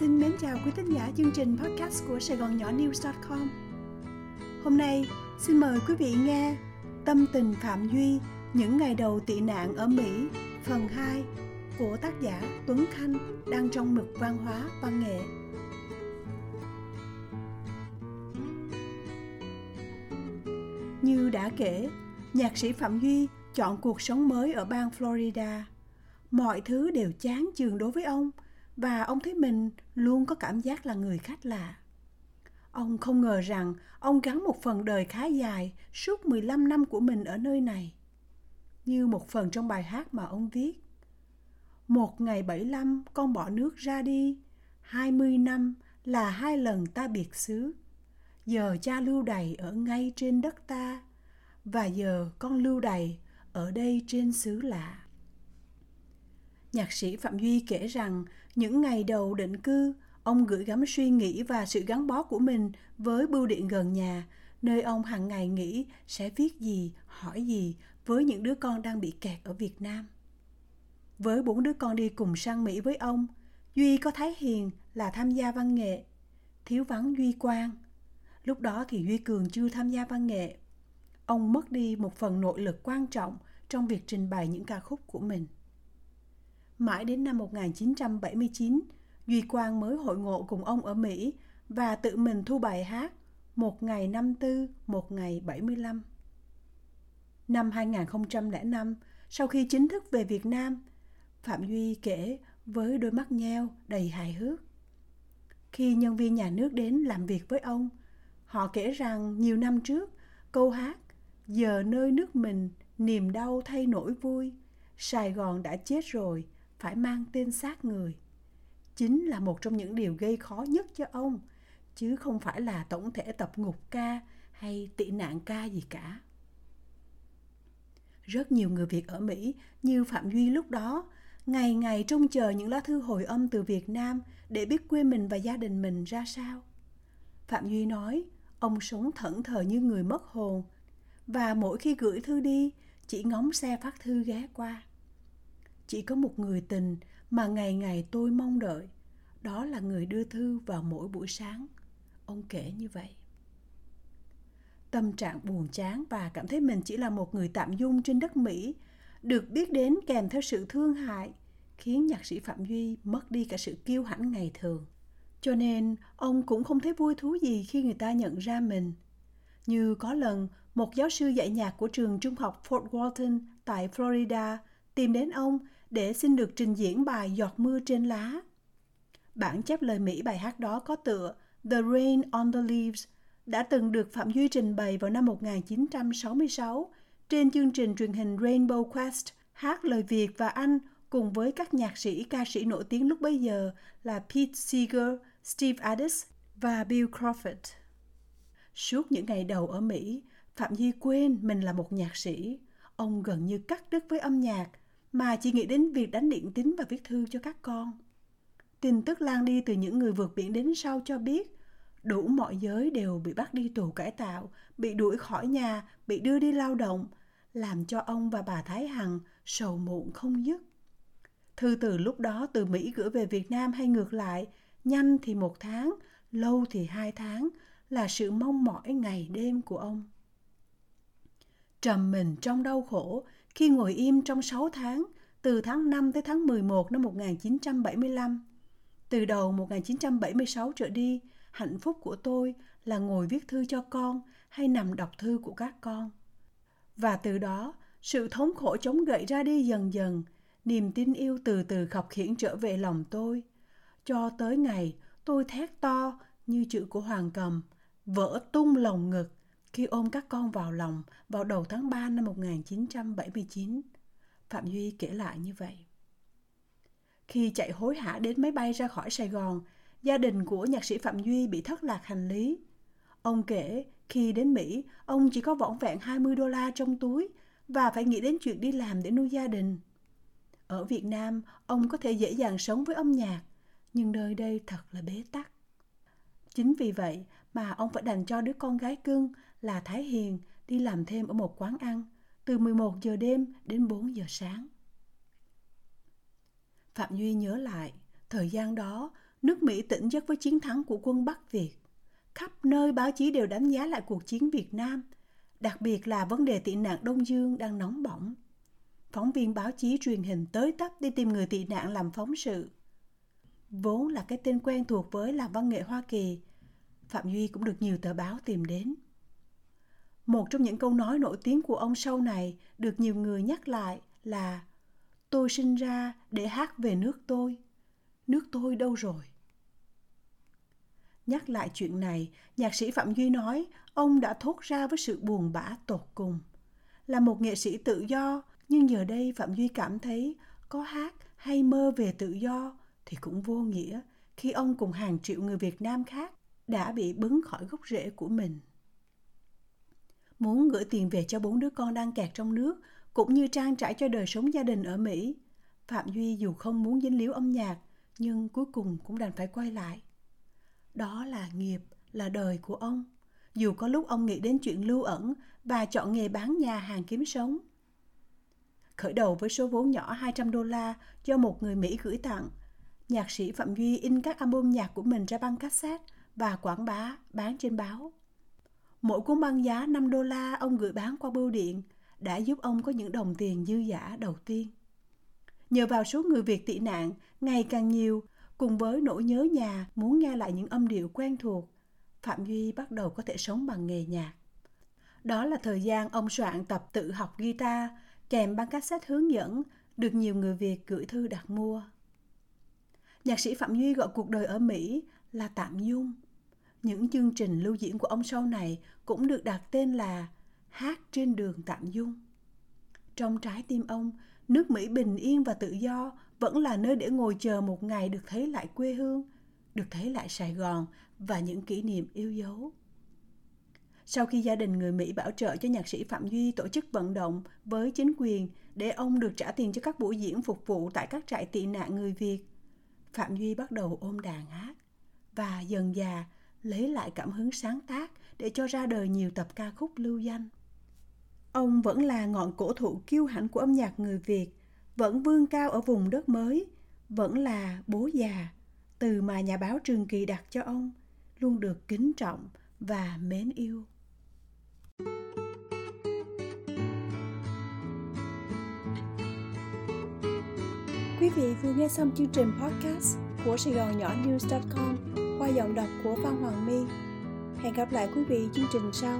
Xin mến chào quý thính giả chương trình podcast của Sài Gòn Nhỏ News.com Hôm nay, xin mời quý vị nghe Tâm tình Phạm Duy những ngày đầu tị nạn ở Mỹ phần 2 của tác giả Tuấn Khanh đang trong mực văn hóa văn nghệ. Như đã kể, nhạc sĩ Phạm Duy chọn cuộc sống mới ở bang Florida. Mọi thứ đều chán chường đối với ông và ông thấy mình luôn có cảm giác là người khách lạ. Ông không ngờ rằng ông gắn một phần đời khá dài suốt 15 năm của mình ở nơi này. Như một phần trong bài hát mà ông viết. Một ngày 75 con bỏ nước ra đi, 20 năm là hai lần ta biệt xứ. Giờ cha lưu đày ở ngay trên đất ta, và giờ con lưu đày ở đây trên xứ lạ. Nhạc sĩ Phạm Duy kể rằng những ngày đầu định cư, ông gửi gắm suy nghĩ và sự gắn bó của mình với bưu điện gần nhà, nơi ông hàng ngày nghĩ sẽ viết gì, hỏi gì với những đứa con đang bị kẹt ở Việt Nam. Với bốn đứa con đi cùng sang Mỹ với ông, Duy có Thái Hiền là tham gia văn nghệ, thiếu vắng Duy Quang. Lúc đó thì Duy Cường chưa tham gia văn nghệ. Ông mất đi một phần nội lực quan trọng trong việc trình bày những ca khúc của mình. Mãi đến năm 1979, Duy Quang mới hội ngộ cùng ông ở Mỹ và tự mình thu bài hát Một ngày năm tư, một ngày 75. Năm 2005, sau khi chính thức về Việt Nam, Phạm Duy kể với đôi mắt nheo đầy hài hước. Khi nhân viên nhà nước đến làm việc với ông, họ kể rằng nhiều năm trước, câu hát Giờ nơi nước mình, niềm đau thay nỗi vui, Sài Gòn đã chết rồi, phải mang tên xác người. Chính là một trong những điều gây khó nhất cho ông, chứ không phải là tổng thể tập ngục ca hay tị nạn ca gì cả. Rất nhiều người việt ở mỹ, như phạm duy lúc đó, ngày ngày trông chờ những lá thư hồi âm từ việt nam để biết quê mình và gia đình mình ra sao. Phạm duy nói, ông sống thẫn thờ như người mất hồn, và mỗi khi gửi thư đi, chỉ ngóng xe phát thư ghé qua chỉ có một người tình mà ngày ngày tôi mong đợi. Đó là người đưa thư vào mỗi buổi sáng. Ông kể như vậy. Tâm trạng buồn chán và cảm thấy mình chỉ là một người tạm dung trên đất mỹ, được biết đến kèm theo sự thương hại, khiến nhạc sĩ phạm duy mất đi cả sự kiêu hãnh ngày thường. Cho nên, ông cũng không thấy vui thú gì khi người ta nhận ra mình. Như có lần, một giáo sư dạy nhạc của trường trung học Fort Walton tại Florida tìm đến ông để xin được trình diễn bài Giọt mưa trên lá. Bản chép lời Mỹ bài hát đó có tựa The Rain on the Leaves đã từng được Phạm Duy trình bày vào năm 1966 trên chương trình truyền hình Rainbow Quest hát lời Việt và Anh cùng với các nhạc sĩ ca sĩ nổi tiếng lúc bấy giờ là Pete Seeger, Steve Addis và Bill Crawford. Suốt những ngày đầu ở Mỹ, Phạm Duy quên mình là một nhạc sĩ. Ông gần như cắt đứt với âm nhạc mà chỉ nghĩ đến việc đánh điện tín và viết thư cho các con. Tin tức lan đi từ những người vượt biển đến sau cho biết đủ mọi giới đều bị bắt đi tù cải tạo, bị đuổi khỏi nhà, bị đưa đi lao động, làm cho ông và bà Thái Hằng sầu muộn không dứt. Thư từ lúc đó từ Mỹ gửi về Việt Nam hay ngược lại, nhanh thì một tháng, lâu thì hai tháng, là sự mong mỏi ngày đêm của ông. Trầm mình trong đau khổ, khi ngồi im trong 6 tháng, từ tháng 5 tới tháng 11 năm 1975. Từ đầu 1976 trở đi, hạnh phúc của tôi là ngồi viết thư cho con hay nằm đọc thư của các con. Và từ đó, sự thống khổ chống gậy ra đi dần dần, niềm tin yêu từ từ khọc khiển trở về lòng tôi. Cho tới ngày tôi thét to như chữ của Hoàng Cầm, vỡ tung lồng ngực, khi ôm các con vào lòng vào đầu tháng 3 năm 1979. Phạm Duy kể lại như vậy. Khi chạy hối hả đến máy bay ra khỏi Sài Gòn, gia đình của nhạc sĩ Phạm Duy bị thất lạc hành lý. Ông kể khi đến Mỹ, ông chỉ có vỏn vẹn 20 đô la trong túi và phải nghĩ đến chuyện đi làm để nuôi gia đình. Ở Việt Nam, ông có thể dễ dàng sống với âm nhạc, nhưng nơi đây thật là bế tắc. Chính vì vậy mà ông phải đành cho đứa con gái cưng là Thái Hiền đi làm thêm ở một quán ăn từ 11 giờ đêm đến 4 giờ sáng. Phạm Duy nhớ lại, thời gian đó nước Mỹ tỉnh giấc với chiến thắng của quân Bắc Việt. Khắp nơi báo chí đều đánh giá lại cuộc chiến Việt Nam, đặc biệt là vấn đề tị nạn Đông Dương đang nóng bỏng. Phóng viên báo chí truyền hình tới tấp đi tìm người tị nạn làm phóng sự. Vốn là cái tên quen thuộc với làm văn nghệ Hoa Kỳ, Phạm Duy cũng được nhiều tờ báo tìm đến. Một trong những câu nói nổi tiếng của ông sau này được nhiều người nhắc lại là Tôi sinh ra để hát về nước tôi. Nước tôi đâu rồi? Nhắc lại chuyện này, nhạc sĩ Phạm Duy nói ông đã thốt ra với sự buồn bã tột cùng. Là một nghệ sĩ tự do, nhưng giờ đây Phạm Duy cảm thấy có hát hay mơ về tự do thì cũng vô nghĩa khi ông cùng hàng triệu người Việt Nam khác đã bị bứng khỏi gốc rễ của mình. Muốn gửi tiền về cho bốn đứa con đang kẹt trong nước, cũng như trang trải cho đời sống gia đình ở Mỹ, Phạm Duy dù không muốn dính líu âm nhạc, nhưng cuối cùng cũng đành phải quay lại. Đó là nghiệp, là đời của ông. Dù có lúc ông nghĩ đến chuyện lưu ẩn và chọn nghề bán nhà hàng kiếm sống. Khởi đầu với số vốn nhỏ 200 đô la do một người Mỹ gửi tặng, nhạc sĩ Phạm Duy in các album nhạc của mình ra băng cassette và quảng bá bán trên báo. Mỗi cuốn băng giá 5 đô la ông gửi bán qua bưu điện đã giúp ông có những đồng tiền dư giả đầu tiên. Nhờ vào số người Việt tị nạn ngày càng nhiều, cùng với nỗi nhớ nhà muốn nghe lại những âm điệu quen thuộc, Phạm Duy bắt đầu có thể sống bằng nghề nhạc. Đó là thời gian ông soạn tập tự học guitar kèm băng cassette hướng dẫn được nhiều người Việt gửi thư đặt mua. Nhạc sĩ Phạm Duy gọi cuộc đời ở Mỹ là tạm dung. Những chương trình lưu diễn của ông sau này cũng được đặt tên là Hát trên đường tạm dung. Trong trái tim ông, nước Mỹ bình yên và tự do vẫn là nơi để ngồi chờ một ngày được thấy lại quê hương, được thấy lại Sài Gòn và những kỷ niệm yêu dấu. Sau khi gia đình người Mỹ bảo trợ cho nhạc sĩ Phạm Duy tổ chức vận động với chính quyền để ông được trả tiền cho các buổi diễn phục vụ tại các trại tị nạn người Việt, Phạm Duy bắt đầu ôm đàn hát và dần già lấy lại cảm hứng sáng tác để cho ra đời nhiều tập ca khúc lưu danh. Ông vẫn là ngọn cổ thụ kiêu hãnh của âm nhạc người Việt, vẫn vươn cao ở vùng đất mới, vẫn là bố già, từ mà nhà báo Trường Kỳ đặt cho ông, luôn được kính trọng và mến yêu. Quý vị vừa nghe xong chương trình podcast của Sài Gòn Nhỏ News.com qua giọng đọc của Phan Hoàng My. Hẹn gặp lại quý vị chương trình sau.